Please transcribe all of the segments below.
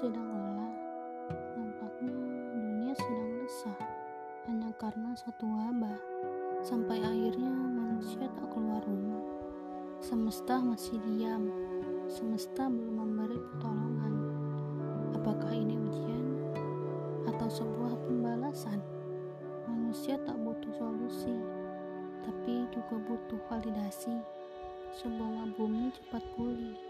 sedang lelah. Nampaknya dunia sedang resah hanya karena satu wabah. Sampai akhirnya manusia tak keluar rumah. Semesta masih diam. Semesta belum memberi pertolongan. Apakah ini ujian atau sebuah pembalasan? Manusia tak butuh solusi, tapi juga butuh validasi. Sebuah bumi cepat pulih.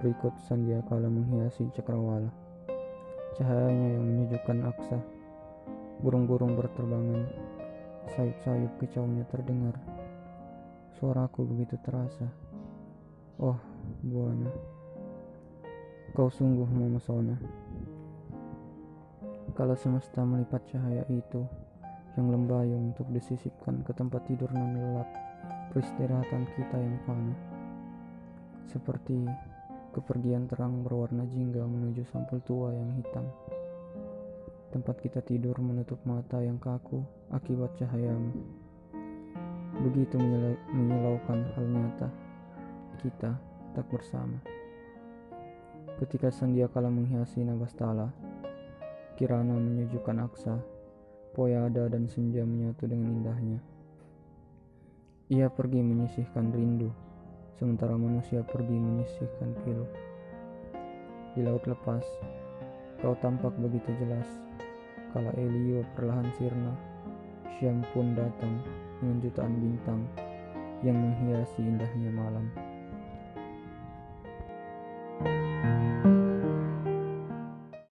Berikut Sandiakala menghiasi cakrawala. Cahayanya yang menyejukkan aksa. Burung-burung berterbangan. Sayup-sayup kicaunya terdengar. Suaraku begitu terasa. Oh, Buana. Kau sungguh memesona. Kalau semesta melipat cahaya itu, yang lembayung untuk disisipkan ke tempat tidur non lelap peristirahatan kita yang fana. Seperti kepergian terang berwarna jingga menuju sampul tua yang hitam. Tempat kita tidur menutup mata yang kaku akibat cahayamu. Begitu menyilaukan hal nyata, kita tak bersama. Ketika Sandiakala menghiasi Nabastala, Kirana menyejukkan aksa Poyada dan senja menyatu dengan indahnya. Ia pergi menyisihkan rindu, sementara manusia pergi menyisihkan pilu. Di laut lepas, kau tampak begitu jelas. Kala Elio perlahan sirna, Syam pun datang dengan jutaan bintang yang menghiasi indahnya malam.